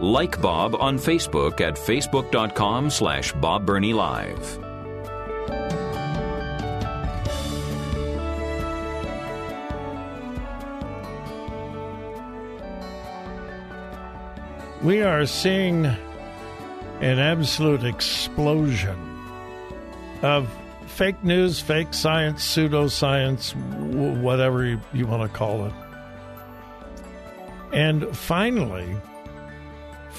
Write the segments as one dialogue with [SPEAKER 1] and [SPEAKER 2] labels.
[SPEAKER 1] Like Bob on Facebook at facebook.com slash Bob Burney Live.
[SPEAKER 2] We are seeing an absolute explosion of fake news, fake science, pseudoscience, whatever you want to call it. And finally,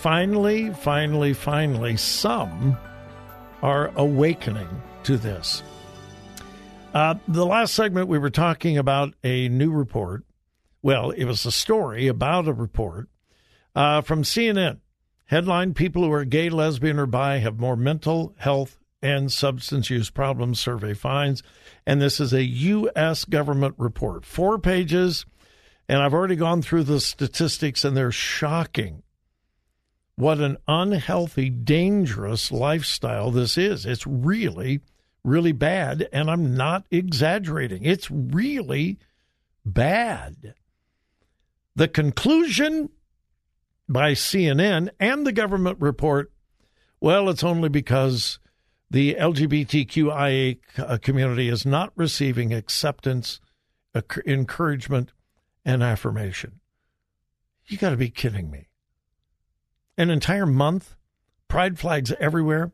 [SPEAKER 2] finally, finally, finally, some are awakening to this. Uh, the last segment, we were talking about a new report. Well, it was a story about a report uh, from CNN. Headline People who are gay, lesbian, or bi have more mental health and substance use problems, survey finds. And this is a U.S. government report. Four pages. And I've already gone through the statistics, and they're shocking. What an unhealthy, dangerous lifestyle this is. It's really, really bad. And I'm not exaggerating. It's really bad. The conclusion by CNN and the government report, well, it's only because the LGBTQIA uh, community is not receiving acceptance, encouragement, and affirmation. You got to be kidding me. An entire month, pride flags everywhere.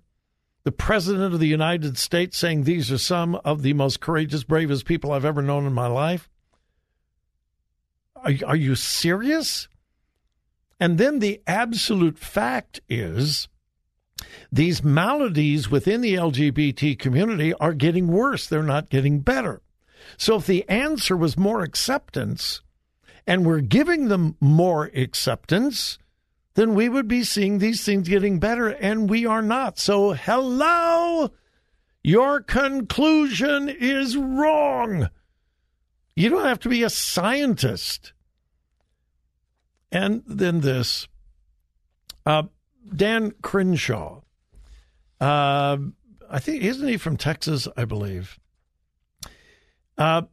[SPEAKER 2] The President of the United States saying these are some of the most courageous, bravest people I've ever known in my life. Are, are you serious? And then the absolute fact is these maladies within the LGBT community are getting worse. They're not getting better. So if the answer was more acceptance and we're giving them more acceptance, then we would be seeing these things getting better, and we are not. So, hello, your conclusion is wrong. You don't have to be a scientist and then this uh, Dan Crenshaw. Uh, I think, isn't he from Texas? I believe. Uh,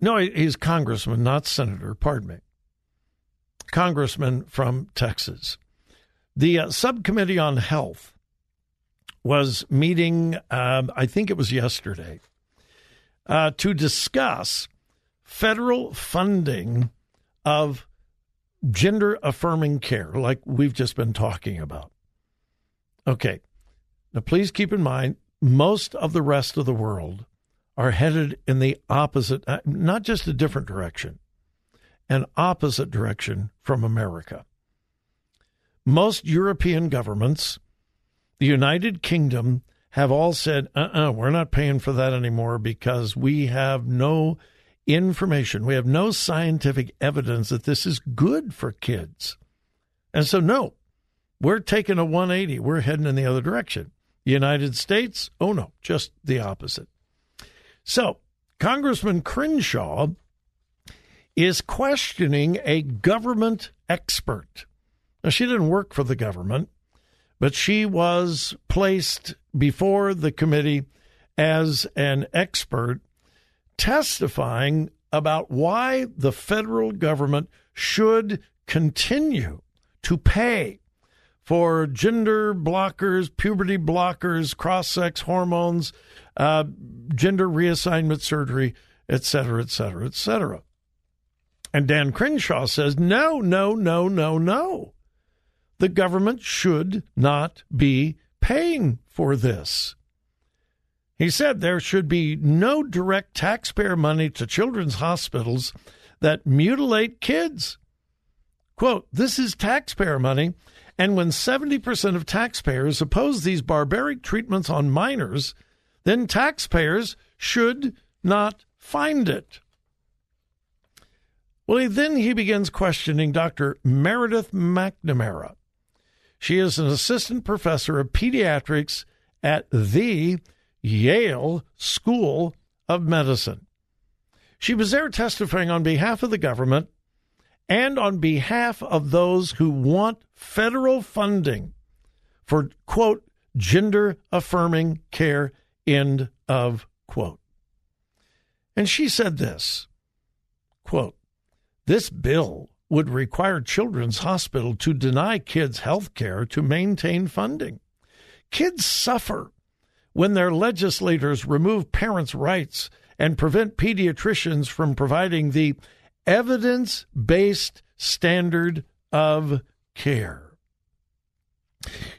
[SPEAKER 2] no, he's congressman, not senator. Pardon me. Congressman from Texas. The uh, subcommittee on health was meeting, uh, I think it was yesterday, uh, to discuss federal funding of gender affirming care, like we've just been talking about. Okay. Now, please keep in mind, most of the rest of the world are headed in the opposite, uh, not just a different direction, an opposite direction from America. Most European governments, the United Kingdom, have all said, uh uh-uh, uh, we are not paying for that anymore because we have no information. We have no scientific evidence that this is good for kids. And so, no, we're taking a 180. We're heading in the other direction. United States, oh no, just the opposite. So, Congressman Crenshaw is questioning a government expert. Now, she didn't work for the government, but she was placed before the committee as an expert testifying about why the federal government should continue to pay for gender blockers, puberty blockers, cross sex hormones, uh, gender reassignment surgery, et cetera, et cetera, et cetera. And Dan Crenshaw says, no, no, no, no, no. The government should not be paying for this. He said there should be no direct taxpayer money to children's hospitals that mutilate kids. Quote, this is taxpayer money, and when 70% of taxpayers oppose these barbaric treatments on minors, then taxpayers should not find it. Well, he, then he begins questioning Dr. Meredith McNamara. She is an assistant professor of pediatrics at the Yale School of Medicine. She was there testifying on behalf of the government and on behalf of those who want federal funding for, quote, gender affirming care, end of quote. And she said this, quote, this bill would require Children's Hospital to deny kids health care to maintain funding. Kids suffer when their legislators remove parents' rights and prevent pediatricians from providing the evidence based standard of care.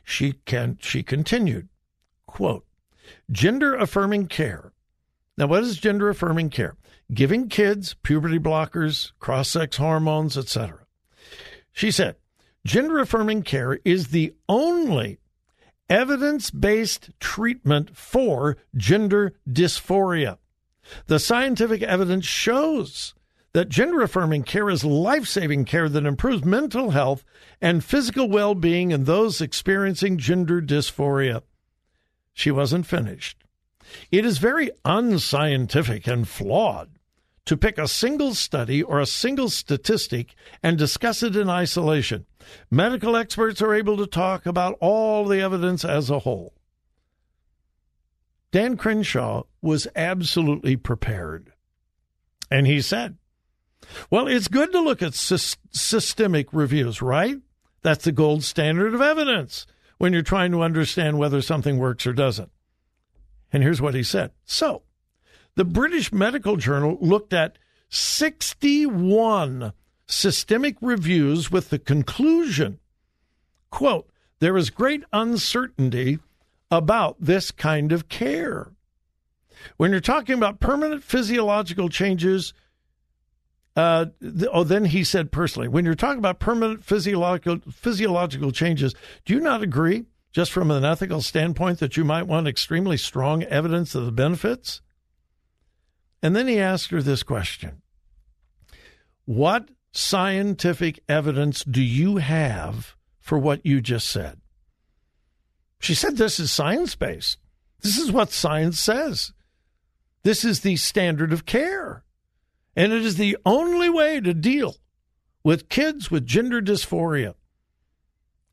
[SPEAKER 2] She can she continued, quote, gender affirming care. Now what is gender affirming care? Giving kids puberty blockers, cross sex hormones, etc. She said, gender affirming care is the only evidence based treatment for gender dysphoria. The scientific evidence shows that gender affirming care is life saving care that improves mental health and physical well being in those experiencing gender dysphoria. She wasn't finished. It is very unscientific and flawed to pick a single study or a single statistic and discuss it in isolation. Medical experts are able to talk about all the evidence as a whole. Dan Crenshaw was absolutely prepared. And he said, well, it's good to look at sy- systemic reviews, right? That's the gold standard of evidence when you're trying to understand whether something works or doesn't. And here's what he said. So, the British Medical Journal looked at 61 systemic reviews with the conclusion, quote, there is great uncertainty about this kind of care. When you're talking about permanent physiological changes, uh, oh, then he said personally, when you're talking about permanent physiological physiological changes, do you not agree, just from an ethical standpoint, that you might want extremely strong evidence of the benefits? And then he asked her this question: What scientific evidence do you have for what you just said? She said, This is science based. This is what science says. This is the standard of care. And it is the only way to deal with kids with gender dysphoria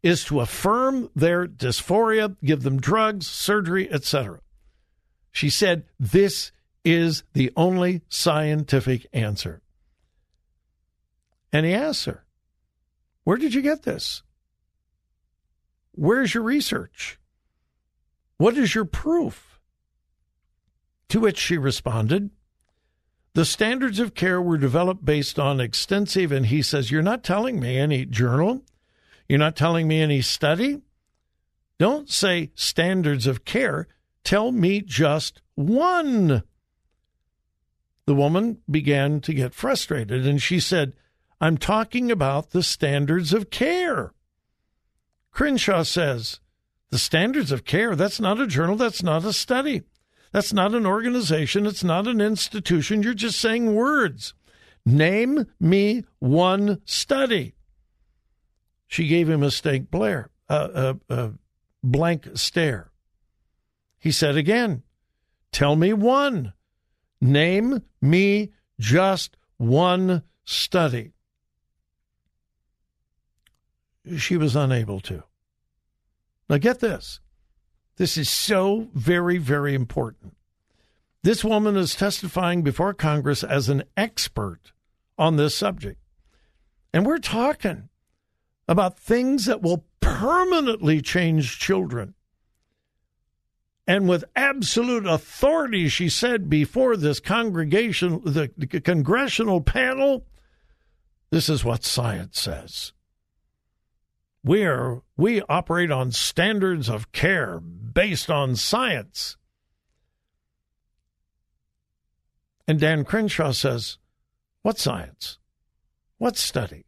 [SPEAKER 2] is to affirm their dysphoria, give them drugs, surgery, etc. She said, This is the only scientific answer. And he asked her, Where did you get this? Where's your research? What is your proof? To which she responded, The standards of care were developed based on extensive, and he says, You're not telling me any journal. You're not telling me any study. Don't say standards of care. Tell me just one. The woman began to get frustrated and she said, I'm talking about the standards of care. Crenshaw says, The standards of care, that's not a journal, that's not a study, that's not an organization, it's not an institution. You're just saying words. Name me one study. She gave him a stank blare, a, a, a blank stare. He said again, Tell me one. Name me just one study. She was unable to. Now, get this. This is so very, very important. This woman is testifying before Congress as an expert on this subject. And we're talking about things that will permanently change children. And with absolute authority, she said before this congregation, the, the congressional panel, this is what science says. We are we operate on standards of care based on science. And Dan Crenshaw says, What science? What study?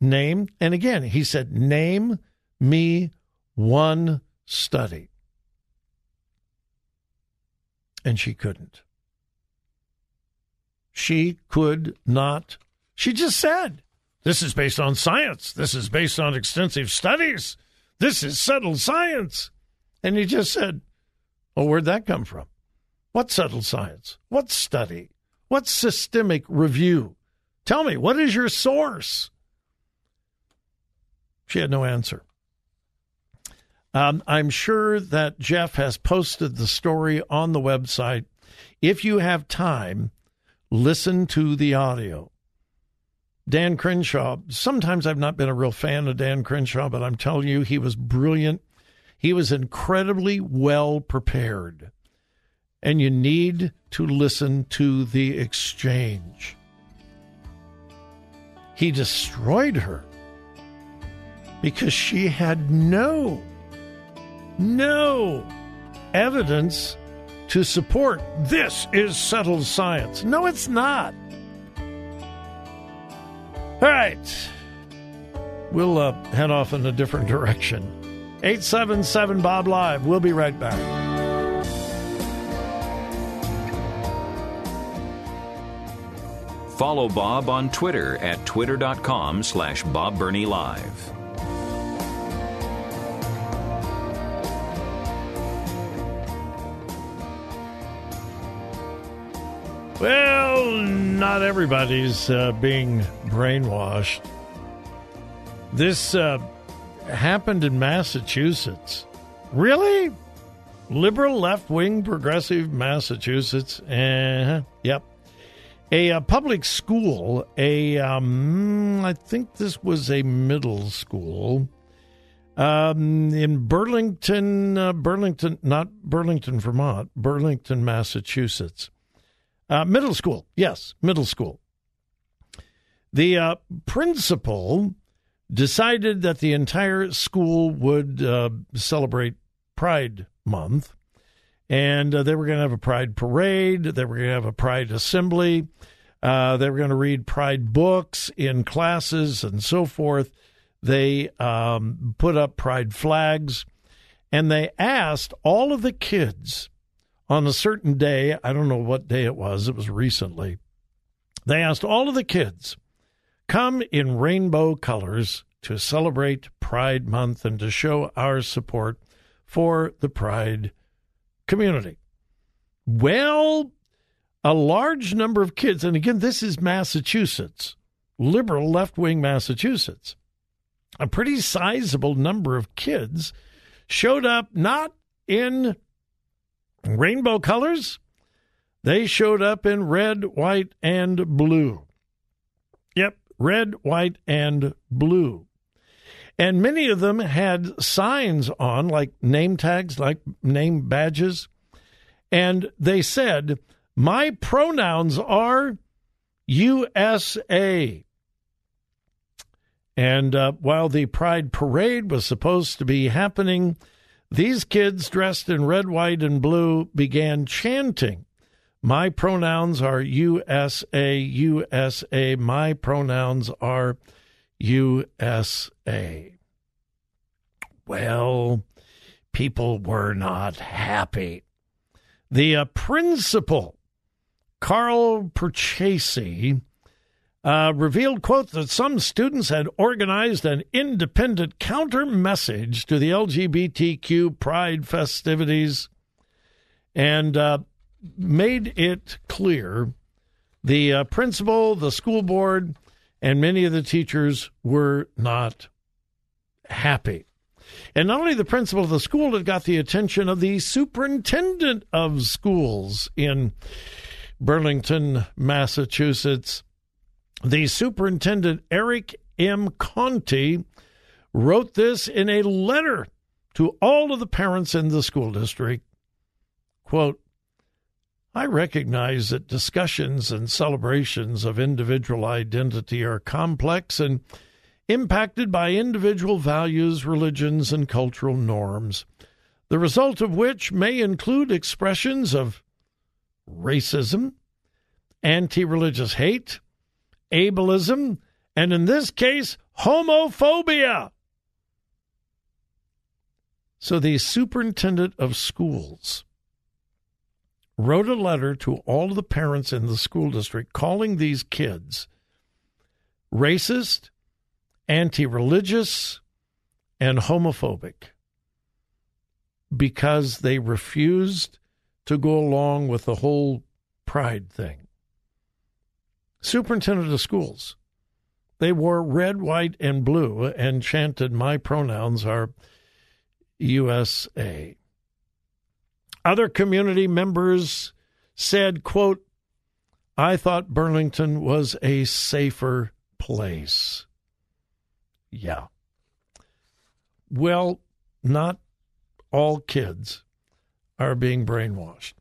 [SPEAKER 2] Name, and again, he said, Name me one study. And she couldn't. She could not. She just said, This is based on science. This is based on extensive studies. This is settled science. And he just said, Oh, where'd that come from? What settled science? What study? What systemic review? Tell me, what is your source? She had no answer. Um, I'm sure that Jeff has posted the story on the website. If you have time, listen to the audio. Dan Crenshaw, sometimes I've not been a real fan of Dan Crenshaw, but I'm telling you, he was brilliant. He was incredibly well prepared. And you need to listen to the exchange. He destroyed her because she had no, no evidence to support this is settled science. No, it's not. All right. We'll uh, head off in a different direction. 877 Bob Live. We'll be right back.
[SPEAKER 1] Follow Bob on Twitter at twitter.com slash Bob Live.
[SPEAKER 2] Not everybody's uh, being brainwashed. This uh, happened in Massachusetts. Really? Liberal, left wing, progressive Massachusetts. Uh, yep. A, a, public school, a um, I think this was a middle school um, in Burlington, uh, Burlington, not Burlington, Vermont, Burlington, Massachusetts. Uh, middle school, yes, middle school. The uh, principal decided that the entire school would uh, celebrate Pride Month, and uh, they were going to have a Pride parade. They were going to have a Pride assembly. Uh, they were going to read Pride books in classes and so forth. They um, put up Pride flags, and they asked all of the kids on a certain day, I don't know what day it was, it was recently, they asked all of the kids, come in rainbow colors to celebrate Pride Month and to show our support for the Pride community. Well, a large number of kids, and again, this is Massachusetts, liberal left wing Massachusetts, a pretty sizable number of kids showed up not in Rainbow colors? They showed up in red, white, and blue. Yep, red, white, and blue. And many of them had signs on, like name tags, like name badges. And they said, My pronouns are USA. And uh, while the Pride Parade was supposed to be happening these kids dressed in red, white, and blue began chanting, My pronouns are USA, USA. My pronouns are USA. Well, people were not happy. The uh, principal, Carl Perchese, uh, revealed, quote, that some students had organized an independent counter message to the LGBTQ pride festivities and uh, made it clear the uh, principal, the school board, and many of the teachers were not happy. And not only the principal of the school had got the attention of the superintendent of schools in Burlington, Massachusetts, the superintendent, Eric M. Conti, wrote this in a letter to all of the parents in the school district. Quote, I recognize that discussions and celebrations of individual identity are complex and impacted by individual values, religions, and cultural norms, the result of which may include expressions of racism, anti religious hate, ableism, and in this case, homophobia. So the superintendent of schools wrote a letter to all the parents in the school district calling these kids racist, anti religious, and homophobic because they refused to go along with the whole pride thing. Superintendent of schools. They wore red, white, and blue and chanted, My pronouns are USA. Other community members said, quote, I thought Burlington was a safer place. Yeah. Well, not all kids are being brainwashed.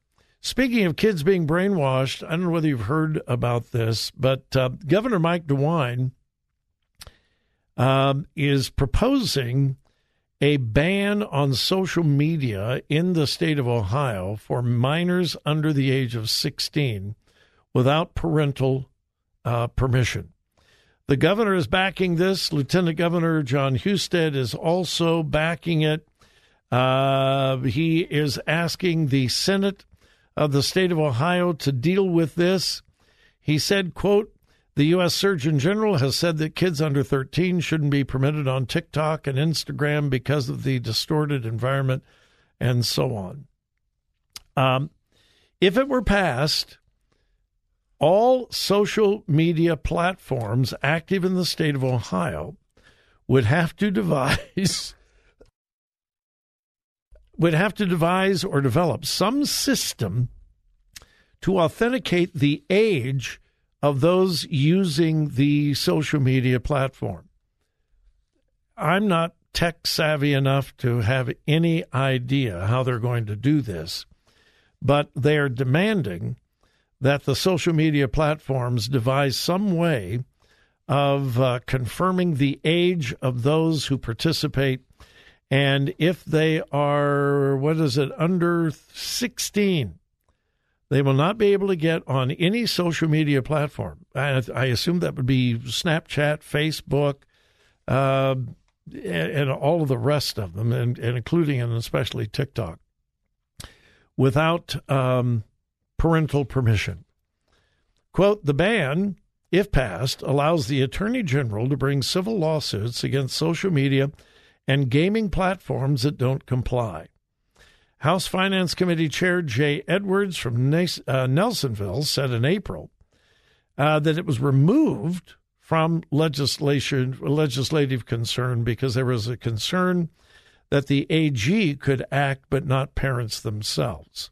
[SPEAKER 2] Speaking of kids being brainwashed, I don't know whether you've heard about this, but uh, Governor Mike DeWine um, is proposing a ban on social media in the state of Ohio for minors under the age of 16 without parental uh, permission. The governor is backing this. Lieutenant Governor Jon Husted is also backing it. Uh, he is asking the Senate of the state of Ohio to deal with this. He said, quote, the U.S. Surgeon General has said that kids under 13 shouldn't be permitted on TikTok and Instagram because of the distorted environment and so on. Um, if it were passed, all social media platforms active in the state of Ohio would have to devise would have to devise or develop some system to authenticate the age of those using the social media platform. I'm not tech savvy enough to have any idea how they're going to do this, but they are demanding that the social media platforms devise some way of uh, confirming the age of those who participate. And if they are, what is it, under 16, they will not be able to get on any social media platform. I, I assume that would be Snapchat, Facebook, uh, and, and, all of the rest of them, and, and including and especially TikTok, without um, parental permission. Quote The ban, if passed, allows the Attorney General to bring civil lawsuits against social media and gaming platforms that don't comply. House Finance Committee Chair Jay Edwards from uh, Nelsonville said in April uh, that it was removed from legislation legislative concern because there was a concern that the AG could act but not parents themselves.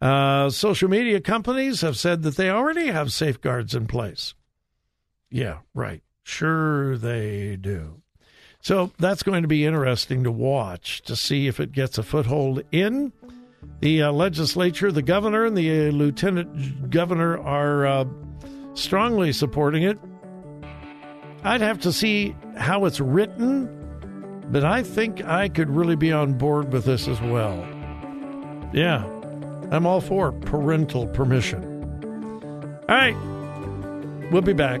[SPEAKER 2] Uh, social media companies have said that they already have safeguards in place. Yeah, right. Sure, they do. So that's going to be interesting to watch to see if it gets a foothold in the uh, legislature. The governor and the uh, lieutenant governor are uh, strongly supporting it. I'd have to see how it's written, but I think I could really be on board with this as well. Yeah, I'm all for parental permission. All right, we'll be back.